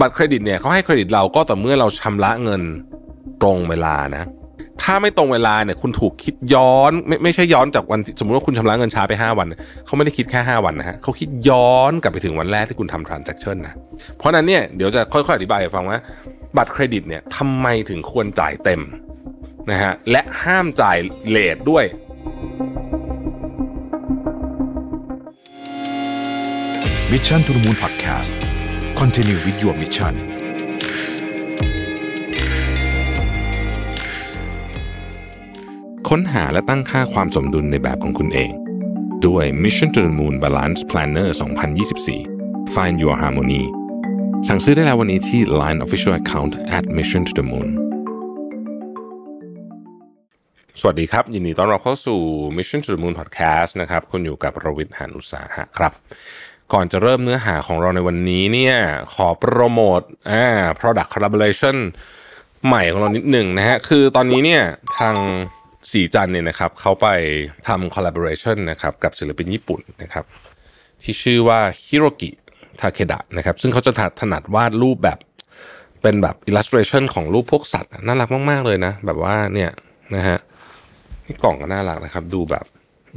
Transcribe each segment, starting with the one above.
บัตรเครดิตเนี่ยเขาให้เครดิตเราก็ต่อเมื่อเราชำระเงินตรงเวลานะ ถ้าไม่ตรงเวลาเนี่ยคุณถูกคิดย้อนไม่ไม่ใช่ย้อนจากวันสมมติว่าคุณชำระเงินช้าไป 5 วัน เขาไม่ได้คิดแค่ 5 วันนะฮะเขาคิดย้อนกลับไปถึงวันแรกที่คุณทำ transaction นะเพราะนั้นเนี่ยเดี๋ยวจะค่อยๆอธิบายให้ฟังว่า บัตรเครดิตเนี่ยทำไมถึงควรจ่ายเต็มนะฮะและห้ามจ่ายเลทด้วยมิชชั่นทุ the Moon Podcast Continue with your mission ค้นหาและตั้งค่าความสมดุลในแบบของคุณเอง ด้วย Mission to the Moon Balance Planner 2024 Find Your Harmony สั่งซื้อได้แล้ววันนี้ที่ Line Official Account at Mission to the Moon สวัสดีครับ ยินดีต้อนรับเข้าสู่ Mission to the Moon Podcast นะครับ คุณอยู่กับรวิทย์หานุสาหะครับ ก่อนจะเริ่มเนื้อหาของเราในวันนี้เนี่ยขอโปรโมทอ่า product collaboration ใหม่ของเรานิดหนึ่งนะฮะ คือตอนนี้เนี่ยทางสีจันเนี่ยนะครับเขาไปทำ collaboration นะครับกับศิลปินญี่ปุ่นนะครับที่ชื่อว่าฮิโรกิทาเคดะนะครับซึ่งเขาจะถนัดวาดรูปแบบเป็นแบบ illustration ของรูปพวกสัตว์น่ารักมาก ๆ เลยนะ แบบว่าเนี่ยนะฮะนี่กล่องก็น่ารักนะครับ ดูแบบ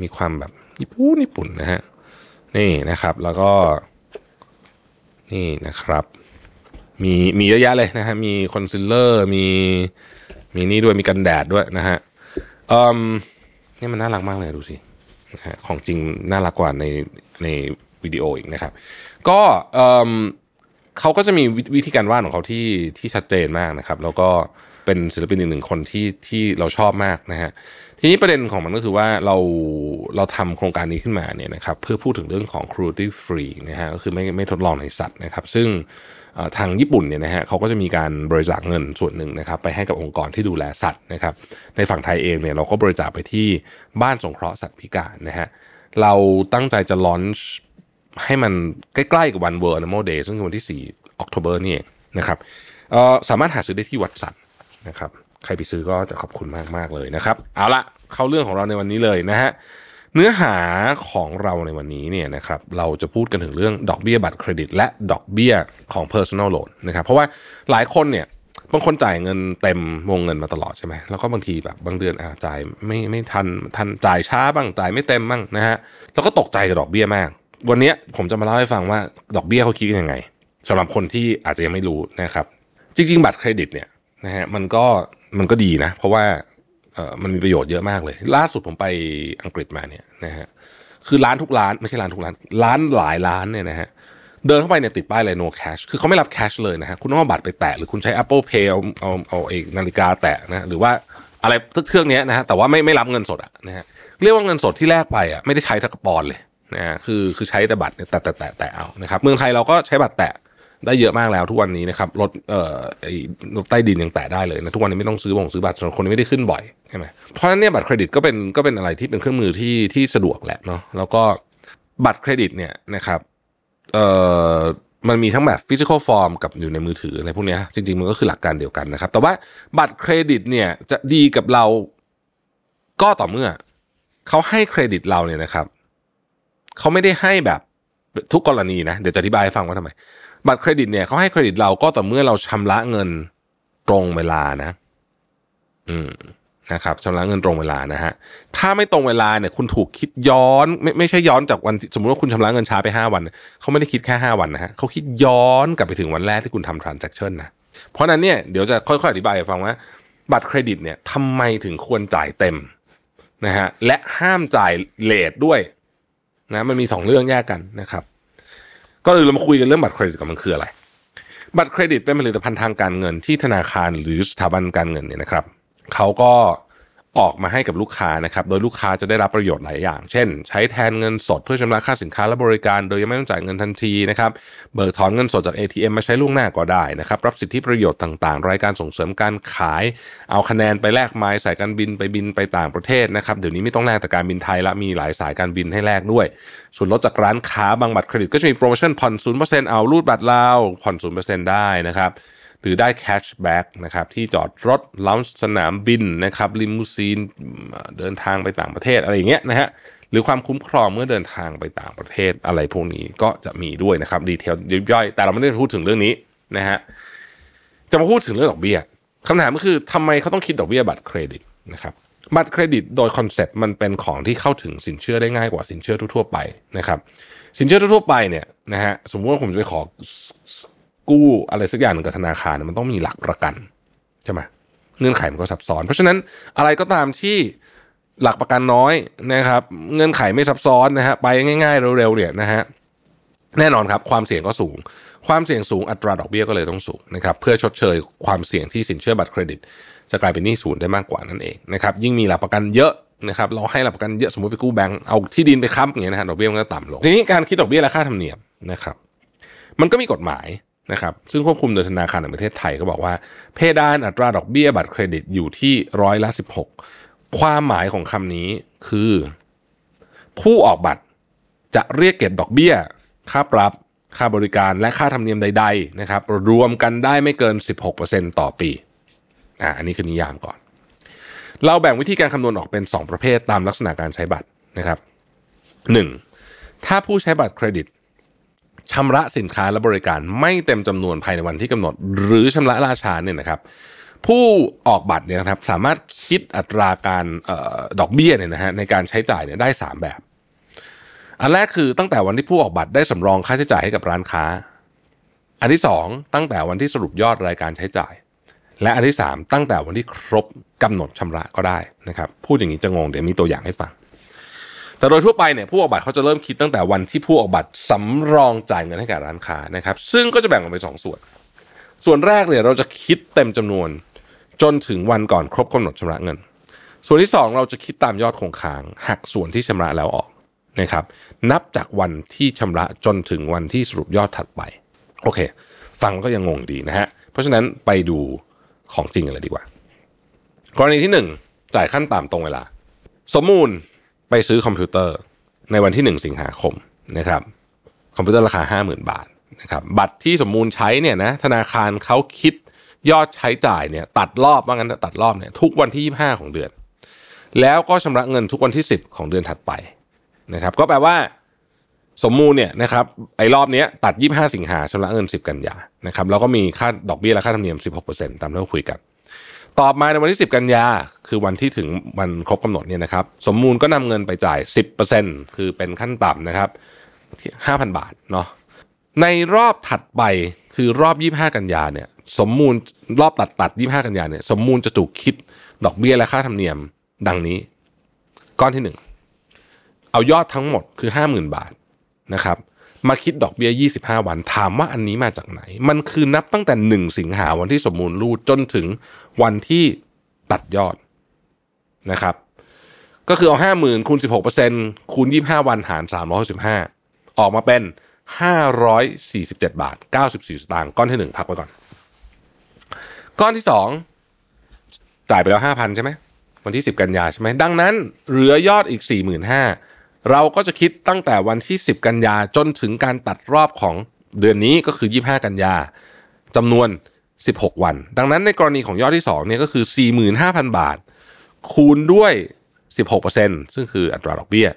มีความแบบญี่ปุ่นญี่ปุ่นนะฮะ นี่นะครับ แล้วก็ นี่นะครับ มีมีเยอะแยะเลยนะฮะมีคอนซีลเลอร์มีมีนี่ด้วยมีกันแดดด้วยนะฮะอ่มนี่มันน่ารักมากเลยดูสินะฮะของจริงน่ารักกว่าในในวิดีโออีกนะครับ ก็เอ่มเขาก็จะมีวิธีการวาดของเขาที่ที่ชัดเจนมากนะครับ แล้วก็เป็นศิลปินอีกหนึ่งคนที่ที่เราชอบมากนะฮะ ทีนี้ประเด็นของมันก็คือว่าเราเราทำโครงการนี้ขึ้นมาเนี่ยนะครับเพื่อพูดถึงเรื่องของ cruelty free นะฮะก็คือไม่ไม่ทดลองในสัตว์นะครับ ซึ่งทางญี่ปุ่นเนี่ยนะฮะเขาก็จะมีการบริจาคเงินส่วนหนึ่งนะครับ ไปให้กับองค์กรที่ดูแลสัตว์นะครับ ในฝั่งไทยเองเนี่ยเราก็บริจาคไปที่บ้านสงเคราะห์สัตว์พิการนะฮะเราตั้งใจจะลอนช์ให้มันใกล้ๆกับวัน World Animal Day ซึ่งวันที่ 4 ออก o เบอร์นี่เองนะครับสามารถหาซื้อได้ที่วัดสันนะครับ ใครไปซื้อก็จะขอบคุณมากๆเลยนะครับ เอาละเข้าเรื่องของเราในวันนี้เลยนะฮะเนื้อหาของเราในวันนี้เนี่ยนะครับเราจะพูดกันถึงเรื่องดอกเบี้ยบัตรเครดิต และดอกเบี้ยของ personal loan นะครับเพราะว่าหลายคนเนี่ยบางคนจ่ายเงินเต็มวงเงินมาตลอดใช่ไหมแล้วก็บางทีแบบบางเดือนอ่าจ่ายไม่ไม่ทันทันจ่ายช้าบ้างจ่ายไม่เต็มบ้างนะฮะแล้วก็ตกใจกับดอกเบี้ยมาก วันนี้ผมจะมาเล่าให้ฟังว่าดอกเบี้ยเขาคิดยังไงสำหรับคนที่อาจจะยังไม่รู้นะครับ จริง ๆ บัตรเครดิตเนี่ยนะฮะมันก็ มันก็ดีนะ เพราะว่าเออมันมีประโยชน์เยอะมากเลย ล่าสุดผมไปอังกฤษมาเนี่ยนะฮะคือร้านทุกร้านไม่ใช่ร้านทุกร้าน ร้านหลายร้านเนี่ยนะฮะเดินเข้าไปเนี่ยติดป้ายเลย no cash คือเขาไม่รับ cash เลยนะฮะคุณต้องเอาบัตรไปแตะหรือคุณใช้ Apple Pay เอาเอาเอาเอกนาฬิกาแตะนะหรือว่าอะไรเครื่องเนี้ยนะฮะแต่ว่าไม่ไม่รับเงินสดอะนะฮะเรียกว่าเงินสดที่แลกไปอะไม่ได้ใช้สักกระปอนเลยนะฮะคือคือใช้แต่บัตรเนี่ยแตะแตะแตะแตะเอานะครับเมืองไทยเราก็ใช้บัตรแตะ ได้เยอะมากแล้วทุกวันนี้นะครับรถเอ่อไอ้รถใต้ดินยังแตะได้เลยนะทุกวันนี้ไม่ต้องซื้อบ่งซื้อบัตรสำหรับคนที่ไม่ได้ขึ้นบ่อยใช่ไหมเพราะฉะนั้นเนี่ยบัตรเครดิตก็เป็นก็เป็นอะไรที่เป็นเครื่องมือที่ที่สะดวกแหละเนาะแล้วก็บัตรเครดิตเนี่ยนะครับเอ่อมันมีทั้งแบบ physical form กับอยู่ในมือถืออะไรพวกเนี้ยจริง ๆ มันก็คือหลักการเดียวกันนะครับ แต่ว่าบัตรเครดิตเนี่ยจะดีกับเราก็ต่อเมื่อเขาให้เครดิตเราเนี่ยนะครับเขาไม่ได้ให้แบบ ทุกกรณีนะ เดี๋ยวจะอธิบายให้ฟังว่าทำไม บัตรเครดิตเนี่ยเขาให้เครดิตเราก็ต่อเมื่อเราชำระเงินตรงเวลานะ อืมนะครับชำระเงินตรงเวลานะฮะถ้าไม่ตรงเวลาเนี่ย คุณถูกคิดย้อน ไม่ไม่ใช่ย้อนจากวันสมมติว่าคุณชำระเงินช้าไปห้าวันเขาไม่ได้คิดแค่ห้าวันนะฮะเขาคิดย้อนกลับไปถึงวันแรกที่คุณทำ transaction นะเพราะฉะนั้นเนี่ยเดี๋ยวจะค่อยๆอธิบายให้ฟังว่า บัตรเครดิตเนี่ยทำไมถึงควรจ่ายเต็มนะฮะและห้ามจ่ายเลทด้วย นะมันมีสองเรื่องแยกกันนะครับ ก็เลยเรามาคุยกันเรื่องบัตรเครดิตกับมันคืออะไร บัตรเครดิตเป็นผลิตภัณฑ์ทางการเงินที่ธนาคารหรือสถาบันการเงินเนี่ยนะครับเขาก็ ออกมาให้กับลูกค้านะครับ โดยลูกค้าจะได้รับประโยชน์หลายอย่าง เช่น ใช้แทนเงินสดเพื่อชำระค่าสินค้าและบริการ โดยยังไม่ต้องจ่ายเงินทันทีนะครับ เบิกถอนเงินสดจาก ATM มาใช้ล่วงหน้าก็ได้นะครับ รับสิทธิประโยชน์ต่างๆ รายการส่งเสริมการขาย เอาคะแนนไปแลกไมล์สายการบินไปบินไปต่างประเทศนะครับ เดี๋ยวนี้ไม่ต้องแลกแต่การบินไทยละ มีหลายสายการบินให้แลกด้วย ส่วนลดจากร้านค้าบางบัตรเครดิตก็จะมีโปรโมชั่นผ่อนศูนย์เปอร์เซ็นต์เอารูดบัตรเราผ่อนศูนย์เปอร์เซ็นต์ได้นะครับ หรือได้ cashback นะครับที่จอดรถลาสนามบินนะครับลิมูซีนเดินทางไปต่างประเทศอะไรอย่างเงี้ยนะฮะหรือความคุ้มครองเมื่อเดินทางไปต่างประเทศอะไรพวกนี้ก็จะมีด้วยนะครับ detail ย่อยๆ แต่เราไม่ได้พูดถึงเรื่องนี้นะฮะจะมาพูดถึงเรื่องดอกเบี้ยคำถามก็คือทำไมเขาต้องคิดดอกเบี้ยบัตรเครดิตนะครับบัตรเครดิตโดย concept มันเป็นของที่เข้าถึงสินเชื่อได้ง่ายกว่าสินเชื่อทั่วๆไปนะครับ สินเชื่อทั่วๆไปเนี่ยนะฮะสมมติว่าผมจะไปขอ กู้อะไรสักอย่างหนึ่งกับธนาคารมันต้องมีหลักประกันใช่ไหมเงื่อนไขมันก็ซับซ้อน เพราะฉะนั้นอะไรก็ตามที่หลักประกันน้อยนะครับ เงื่อนไขไม่ซับซ้อนนะฮะไปง่ายๆเร็วๆเนี่ยนะฮะแน่นอนครับความเสี่ยงก็สูง ความเสี่ยงสูงอัตราดอกเบี้ยก็เลยต้องสูงนะครับเพื่อชดเชยความเสี่ยงที่สินเชื่อบัตรเครดิต จะกลายเป็นหนี้ศูนย์ได้มากกว่านั่นเองนะครับยิ่งมีหลักประกันเยอะนะครับเราให้หลักประกันเยอะสมมติไปกู้แบงก์เอาที่ดินไปค้ำอย่างเงี้ยนะฮะดอกเบี้ยมันก็ต่ำลงทีนี้การคิดดอกเบี้ยและค่าธรรมเนียมนะครับมันก็มีกฎหมาย นะครับซึ่งควบคุมโดยธนาคารแห่งประเทศไทยก็บอกว่า เพดานอัตราดอกเบี้ยบัตรเครดิตอยู่ที่ร้อยละสิบหกความหมายของคำนี้คือ ผู้ออกบัตรจะเรียกเก็บดอกเบี้ย ค่าปรับ ค่าบริการและค่าธรรมเนียมใดๆนะครับรวมกันได้ไม่เกิน 16%ต่อปีอ่าอันนี้คือนิยามก่อน เราแบ่งวิธีการคำนวณออกเป็น 2 ประเภทตามลักษณะการใช้บัตรนะครับ 1. ถ้าผู้ใช้บัตรเครดิต ชำระสินค้าและบริการไม่เต็มจำนวนภายในวันที่กำหนด หรือชำระล่าช้าเนี่ยนะครับ ผู้ออกบัตรเนี่ยครับสามารถคิดอัตราการออดอกเบี้ยเนี่ยนะฮะในการใช้จ่ายเนี่ยได้ 3 แบบ อันแรกคือตั้งแต่วันที่ผู้ออกบัตรได้สำรองค่าใช้จ่ายให้กับร้านค้า อันที่ 2 ตั้งแต่วันที่สรุปยอดรายการใช้จ่าย และอันที่ 3 ตั้งแต่วันที่ครบกำหนดชำระก็ได้นะครับพูดอย่างนี้จะงงเดี๋ยวมีตัวอย่างให้ฟัง แต่โดยทั่วไปเนี่ยผู้ออกบัตรเขาจะเริ่มคิดตั้งแต่วันที่ผู้ออกบัตรสำรองจ่ายเงินให้แก่ร้านค้านะครับ ซึ่งก็จะแบ่งออกเป็นสองส่วน ส่วนแรกเนี่ยเราจะคิดเต็มจำนวนจนถึงวันก่อนครบกำหนดชำระเงิน ส่วนที่ 2 เราจะคิดตามยอดคงค้างหักส่วนที่ชำระแล้วออกนะครับ นับจากวันที่ชำระจนถึงวันที่สรุปยอดถัดไป โอเค ฟังก็ยังงงดีนะฮะเพราะฉะนั้นไปดูของจริงกันเลยดีกว่า กรณีที่ 1 จ่ายขั้นต่ำตรงเวลา สมมูล ไปซื้อคอมพิวเตอร์ในวันที่ 1 สิงหาคมนะครับ คอมพิวเตอร์ราคา 50,000 บาทนะครับบัตรที่สมมูลใช้เนี่ยนะธนาคารเขาคิดยอดใช้จ่ายเนี่ยตัดรอบว่างั้นตัดรอบเนี่ยทุกวันที่ 25 ของเดือน แล้วก็ชำระเงินทุกวันที่ 10 ของเดือนถัดไปนะครับ ก็แปลว่าสมมูลเนี่ยนะครับไอ้รอบเนี้ยตัด 25 สิงหาชำระเงิน 10 กันยานะครับแล้วก็มีค่าดอกเบี้ยและค่าธรรมเนียม 16%ตามที่เราคุยกัน ต่อมาในวันที่ 10 กันยา คือวันที่ถึงวันครบกำหนดเนี่ยนะครับ สมมูลก็นำเงินไปจ่าย 10%คือเป็นขั้นต่ำนะครับ 5,000 บาทเนาะ ในรอบถัดไปคือรอบ 25 กันยาเนี่ย สมมูลรอบตัดตัด 25 กันยาเนี่ย สมมูลจะถูกคิดดอกเบี้ยและค่าธรรมเนียมดังนี้ ก้อนที่ 1 เอายอดทั้งหมดคือ 50,000 บาทนะครับมาคิดดอกเบี้ย 25 วัน ถามว่าอันนี้มาจากไหน มันคือนับตั้งแต่ 1 สิงหาวันที่สมมูลรูดจนถึง วันที่ตัดยอดนะครับ ก็คือเอา50,000คูณ16%คูณ25วันหาร365ออกมาเป็น547บาท94สตางค์ก้อนที่1พักไว้ก่อน ก้อนที่2จ่ายไปแล้ว5,000ใช่ไหมวันที่10กันยาใช่ไหมดังนั้นเหลือยอดอีก45,000เราก็จะคิดตั้งแต่วันที่ 10 กันยาจนถึงการตัดรอบของเดือนนี้ก็คือ 25 กันยาจำนวน 16 วัน ดังนั้นในกรณีของยอดที่2เนี่ยก็คือ 45,000 บาท คูณด้วย 16%ซึ่งคืออัตราดอกเบี้ย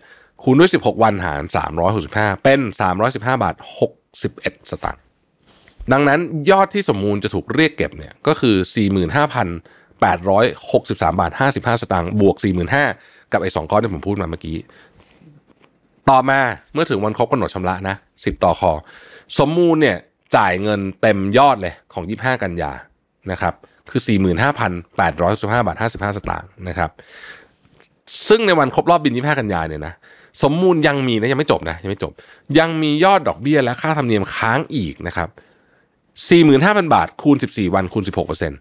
คูณด้วย 16 วันหาร 365 เป็น 315 บาท 61 สตางค์ดังนั้นยอดที่สมมูลจะถูกเรียกเก็บเนี่ยก็คือ 45,863 บาท 55 สตางค์บวก 45,000 กับไอ้สองก้อนที่ผมพูดมาเมื่อกี้ ต่อมาเมื่อถึงวันครบกำหนดชำระนะ 10 ต่อคอ สมมูลเนี่ย จ่ายเงินเต็มยอดเลยของ 25 กันยานะครับ คือ 45,865บาท 55 สตางค์นะครับ ซึ่งในวันครบรอบบิน 25 กันยาเนี่ยนะสมมูลยังมีนะยังไม่จบนะยังไม่จบ ยังมียอดดอกเบี้ยและค่าธรรมเนียมค้างอีกนะครับ 45,000 บาทคูณ 14 วันคูณ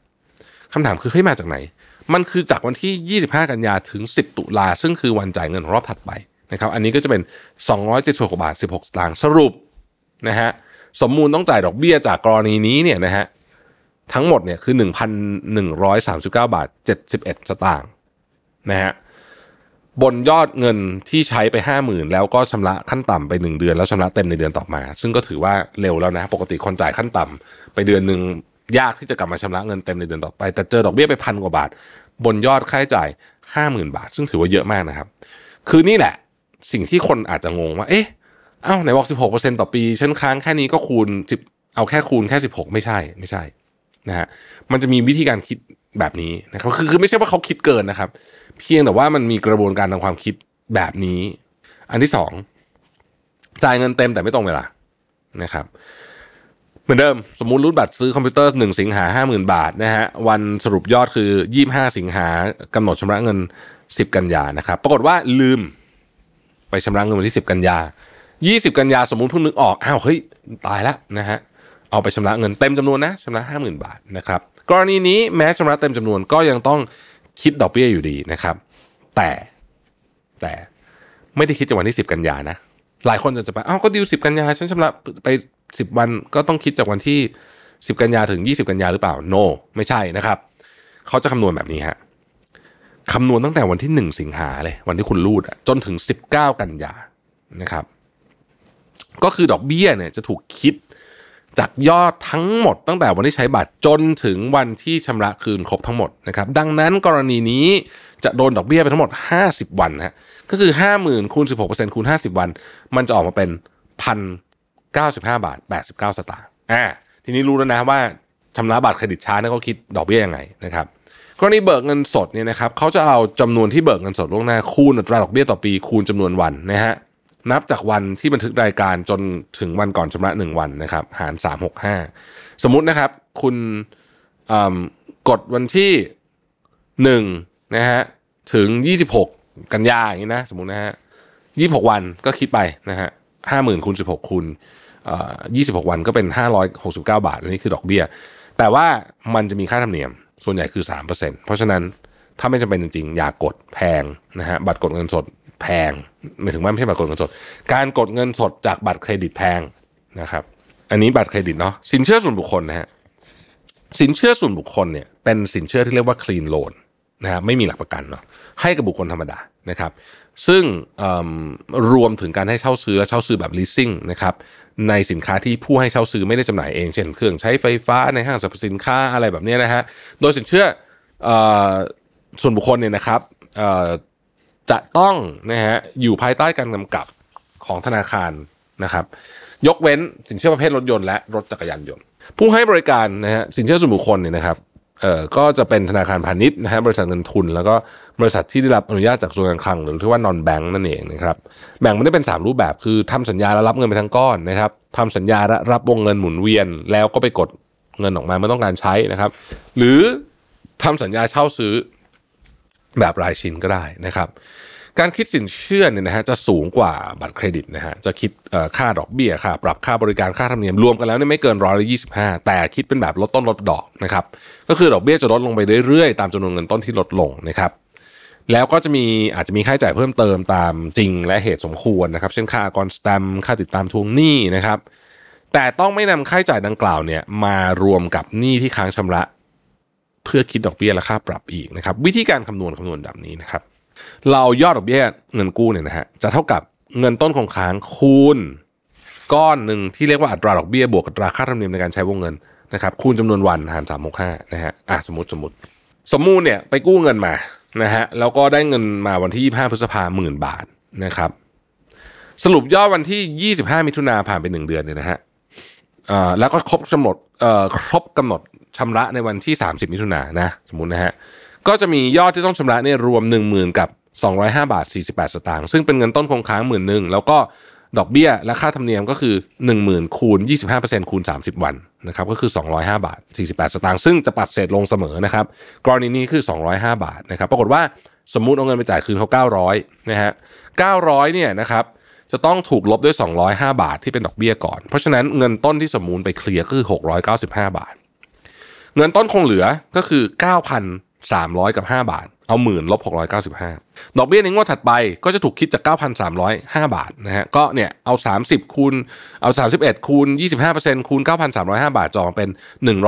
16%คำถามคือเฮ้ยมาจากไหน มันคือจากวันที่ 25 กันยาถึง 10 ตุลาซึ่งคือวันจ่ายเงินรอบถัดไปนะครับ อันนี้ก็จะเป็น 276 บาท 16 สตางค์สรุปนะฮะ สมมูลต้องจ่ายดอกเบี้ยจากกรณีนี้เนี่ยนะฮะทั้งหมดเนี่ยคือ 1,139 บาท 71 สตางค์นะฮะบนยอดเงินที่ใช้ไป 50,000 แล้วก็ชำระขั้นต่ำไป 1 เดือน แล้วชำระเต็มในเดือนต่อมา ซึ่งก็ถือว่าเร็วแล้วนะ ปกติคนจ่ายขั้นต่ำไปเดือนหนึ่งยากที่จะกลับมาชำระเงินเต็มในเดือนต่อไป แต่เจอดอกเบี้ยไปพันกว่าบาท บนยอดค่าใช้จ่าย 50,000 บาท ซึ่งถือว่าเยอะมากนะครับ คือนี่แหละ สิ่งที่คนอาจจะงงว่า เอ๊ะ อ้าวไหนบอก 16%ต่อปีฉันค้างแค่นี้ก็คูณ10เอาแค่คูณแค่สิบหกไม่ใช่ไม่ใช่นะฮะมันจะมีวิธีการคิดแบบนี้นะครับคือคือไม่ใช่ว่าเขาคิดเกินนะครับ เพียงแต่ว่ามันมีกระบวนการทางความคิดแบบนี้ อันที่สองจ่ายเงินเต็มแต่ไม่ตรงเวลานะครับ เหมือนเดิมสมมุติรูดบัตรซื้อคอมพิวเตอร์หนึ่งสิงหาห้าหมื่นบาทนะฮะวันสรุปยอดคือยี่ห้าสิงหากำหนดชำระเงินสิบกันยานะครับ ปรากฏว่าลืมไปชำระเงินวันที่สิบกันยา ยี่สิบกันยาสมมุติเพิ่งนึกออก อ้าวเฮ้ยตายแล้วนะฮะเอาไปชำระเงินเต็มจำนวนนะชำระห้าหมื่นบาทนะครับกรณีนี้แม้ชำระเต็มจำนวนก็ยังต้องคิดดอกเบี้ยอยู่ดีนะครับ แต่แต่ไม่ได้คิดจากวันที่สิบกันยานะ หลายคนจะจะไปอ้าวก็ดิวสิบกันยาฉันชำระไปสิบวันก็ต้องคิดจากวันที่สิบกันยาถึงยี่สิบกันยาหรือเปล่า no ไม่ใช่นะครับเขาจะคำนวณแบบนี้ฮะคำนวณตั้งแต่วันที่หนึ่งสิงหาเลยวันที่คุณรูดจนถึงสิบเก้ากันยานะครับ ก็คือดอกเบี้ยเนี่ยจะถูกคิดจากยอดทั้งหมดตั้งแต่วันที่ใช้บัตรจนถึงวันที่ชำระคืนครบทั้งหมดนะครับดังนั้นกรณีนี้จะโดนดอกเบี้ยไปทั้งหมด 50 วันฮะก็คือ 50,000คูณ16%คูณ50 วัน มันจะออกมาเป็นพันเก้าสิบห้าบาท 89 สตางค์อ่าทีนี้รู้แล้วนะว่าชำระบัตรเครดิตช้าเนี่ยเขาคิดดอกเบี้ยยังไงนะครับกรณีเบิกเงินสดเนี่ยนะครับเขาจะเอาจำนวนที่เบิกเงินสดล่วงหน้าคูณอัตราดอกเบี้ยต่อปีคูณจำนวนวันนะฮะ นับจากวันที่บันทึกรายการจนถึงวันก่อนชำระหนึ่งวันนะครับ หาร365สมมุตินะครับ คุณกดวันที่หนึ่งนะฮะถึง26กันยาอย่างนี้นะ สมมุตินะฮะ26วันก็คิดไปนะฮะห้าหมื่นคูณสิบหกคูณยี่สิบหกวันก็เป็นห้าร้อยหกสิบเก้าบาท อันนี้คือดอกเบี้ย แต่ว่ามันจะมีค่าธรรมเนียม ส่วนใหญ่คือสามเปอร์เซ็นเพราะฉะนั้นถ้าไม่จำเป็นจริงๆ อย่ากดแพงนะฮะบัตรกดเงินสด แพงหมายถึงว่าไม่ใช่บัตรกดเงินสด การกดเงินสดจากบัตรเครดิตแพงนะครับ อันนี้บัตรเครดิตเนาะสินเชื่อส่วนบุคคลนะฮะสินเชื่อส่วนบุคคลเนี่ยเป็นสินเชื่อที่เรียกว่า clean loan นะฮะไม่มีหลักประกันเนาะให้กับบุคคลธรรมดานะครับ ซึ่งรวมถึงการให้เช่าซื้อและเช่าซื้อแบบ leasing นะครับในสินค้าที่ผู้ให้เช่าซื้อไม่ได้จำหน่ายเอง เช่นเครื่องใช้ไฟฟ้าในห้างสรรพสินค้าอะไรแบบนี้นะฮะโดยสินเชื่ออส่วนบุคคลเนี่ยนะครับ จะต้องนะฮะอยู่ภายใต้การกำกับของธนาคารนะครับ ยกเว้นสินเชื่อประเภทรถยนต์และรถจักรยานยนต์ ผู้ให้บริการนะฮะสินเชื่อส่วนบุคคลเนี่ยนะครับเอ่อก็จะเป็นธนาคารพาณิชย์นะฮะบริษัทเงินทุน แล้วก็บริษัทที่ได้รับอนุญาตจากกระทรวงการคลังหรือที่ว่านอนแบงก์นั่นเองนะครับแบ่งมันได้เป็น 3 รูปแบบคือทำสัญญาแล้วรับเงินไปทั้งก้อนนะครับทำสัญญาและรับวงเงินหมุนเวียน แล้วก็ไปกดเงินออกมาเมื่อต้องการใช้นะครับ หรือทำสัญญาเช่าซื้อ แบบรายชิ้นก็ได้นะครับ การคิดสินเชื่อเนี่ยนะฮะจะสูงกว่าบัตรเครดิตนะฮะจะคิดค่าดอกเบี้ยค่าปรับค่าบริการค่าธรรมเนียมรวมกันแล้วเนี่ยไม่เกินร้อยละยี่สิบห้าแต่คิดเป็นแบบลดต้นลดดอกนะครับก็คือดอกเบี้ยจะลดลงไปเรื่อยๆ ตามจำนวนเงินต้นที่ลดลงนะครับแล้วก็จะมีอาจจะมีค่าใช้จ่ายเพิ่มเติมตามจริงและเหตุสมควรนะครับ เช่นค่ากรสแตมค่าติดตามทวงหนี้นะครับ แต่ต้องไม่นำค่าใช้จ่ายดังกล่าวเนี่ยมารวมกับหนี้ที่ค้างชำระ พื่อคิดดอกเบี้ยและค่าปรับอีกนะครับ วิธีการคำนวณคำนวณแบบนี้นะครับ เรายอดดอกเบี้ยเงินกู้เนี่ยนะฮะจะเท่ากับเงินต้นคงค้างคูณ ก้อนหนึ่งที่เรียกว่าอัตราดอกเบี้ยบวกอัตราค่าธรรมเนียมในการใช้วงเงินนะครับคูณจำนวนวันหารสามหกห้านะฮะอะสมมติสมมติ สมมูลเนี่ยไปกู้เงินมานะฮะแล้วก็ได้เงินมาวันที่ 25 พฤษภาหมื่นบาทนะครับสรุปยอดวันที่ 25 มิถุนาผ่านไป 1 เดือนเนี่ยนะฮะแล้วก็ครบกำหนดครบกำหนด ชำระในวันที่ 30 มิถุนานะสมมุตินะฮะก็จะมียอดที่ต้องชำระเนี่ยรวม 10,000 กับ 205 บาท 48 สตางค์ซึ่งเป็นเงินต้นคงค้างหมื่นหนึ่งแล้วก็ดอกเบี้ยและค่าธรรมเนียมก็คือ 10,000คูณ25%คูณ 30 วันนะครับก็คือ 205 บาท 48 สตางค์ซึ่งจะปัดเศษลงเสมอนะครับกรณีนี้คือ 205 บาทนะครับปรากฏว่าสมมุติเอาเงินไปจ่ายคืนเขา900นะฮะ900เนี่ยนะครับจะต้องถูกลบด้วย 205 บาทที่เป็นดอกเบี้ยก่อน เพราะฉะนั้นเงินต้นที่สมมูลไปเคลียร์ก็คือ 695 บาท เงินต้นคงเหลือก็คือ 9,300 กับ 5 บาท เอาหมื่นลบ695 ดอกเบี้ยในงวดถัดไปก็จะถูกคิดจาก 9,305 บาทนะฮะก็เนี่ยเอา 30 คูณเอา 31 คูณ 25%คูณ 9,305 บาทจองเป็น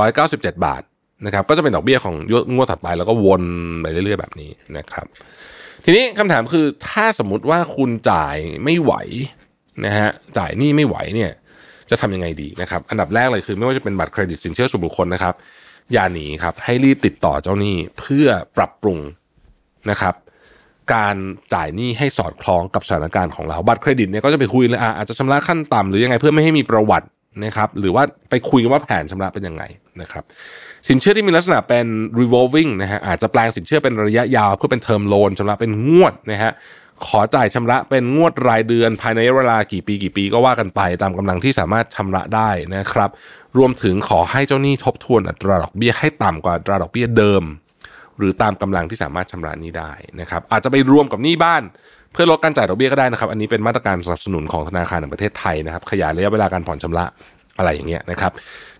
197 บาทนะครับก็จะเป็นดอกเบี้ยของงวดถัดไปแล้วก็วนไปเรื่อยๆแบบนี้นะครับ ทีนี้คำถามคือถ้าสมมติว่าคุณจ่ายไม่ไหวนะฮะจ่ายหนี้ไม่ไหวเนี่ยจะทำยังไงดีนะครับ อันดับแรกเลยคือไม่ว่าจะเป็นบัตรเครดิตสินเชื่อส่วนบุคคลนะครับ อย่าหนีครับ ให้รีบติดต่อเจ้าหนี้เพื่อปรับปรุงนะครับ การจ่ายหนี้ให้สอดคล้องกับสถานการณ์ของเราบัตรเครดิตเนี่ยก็จะไปคุยเลยอาจจะชำระขั้นต่ำหรือยังไงเพื่อไม่ให้มีประวัตินะครับ หรือว่าไปคุยกันว่าแผนชำระเป็นยังไงนะครับ สินเชื่อที่มีลักษณะเป็น revolving นะฮะอาจจะแปลงสินเชื่อเป็นระยะยาว เพื่อเป็นเทอมโลนชำระเป็นงวดนะฮะ ขอจ่ายชำระเป็นงวดรายเดือนภายในเวลากี่ปีกี่ปีก็ว่ากันไป ตามกำลังที่สามารถชำระได้นะครับ รวมถึงขอให้เจ้าหนี้ทบทวนอัตราดอกเบี้ยให้ต่ำกว่าอัตราดอกเบี้ยเดิม หรือตามกำลังที่สามารถชำระนี้ได้นะครับ อาจจะไปรวมกับหนี้บ้านเพื่อลดการจ่ายดอกเบี้ยก็ได้นะครับ อันนี้เป็นมาตรการสนับสนุนของธนาคารแห่งประเทศไทยนะครับ ขยายระยะเวลาการผ่อนชำระ อะไรอย่างเงี้ยนะครับ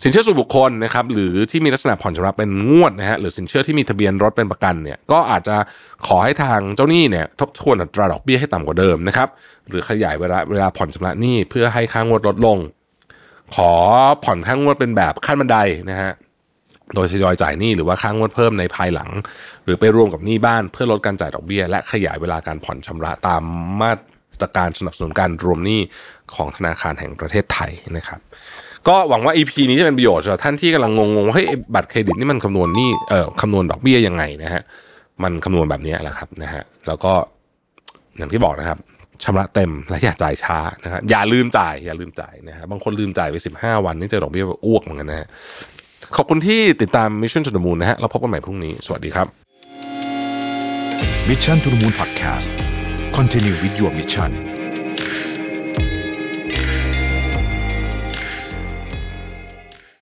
สินเชื่อส่วนบุคคลนะครับหรือที่มีลักษณะผ่อนชำระเป็นงวดนะฮะหรือสินเชื่อที่มีทะเบียนรถเป็นประกันเนี่ยก็อาจจะขอให้ทางเจ้าหนี้เนี่ยทบทวนอัตราดอกเบี้ยให้ต่ำกว่าเดิมนะครับหรือขยายเวลาเวลาผ่อนชำระหนี้เพื่อให้ค่างวดลดลง ขอผ่อนค่างวดเป็นแบบขั้นบันไดนะฮะโดยทยอยจ่ายหนี้หรือว่าค่างวดเพิ่มในภายหลัง หรือไปรวมกับหนี้บ้านเพื่อลดการจ่ายดอกเบี้ย และขยายเวลาการผ่อนชำระตามมาตรการสนับสนุนการรวมหนี้ของธนาคารแห่งประเทศไทยนะครับ ก็หวังว่า EP นี้จะเป็นประโยชน์สำหรับท่านที่กำลังงงๆว่าเฮ้ยบัตรเครดิตนี่มันคำนวณนี้เออคำนวณดอกเบี้ยยังไงนะฮะมันคำนวณแบบนี้แหละครับนะฮะแล้วก็อย่างที่บอกนะครับชำระเต็มและอย่าจ่ายช้านะครับอย่าลืมจ่ายอย่าลืมจ่ายนะฮะบางคนลืมจ่ายไป 15 วันนี่จอดอกเบี้ยอ้วกเหมือนกันนะฮะขอบคุณที่ติดตาม Mission to the Moon นะฮะเราพบกันใหม่พรุ่งนี้ สวัสดีครับ Mission to the Moon Podcast Continue with your mission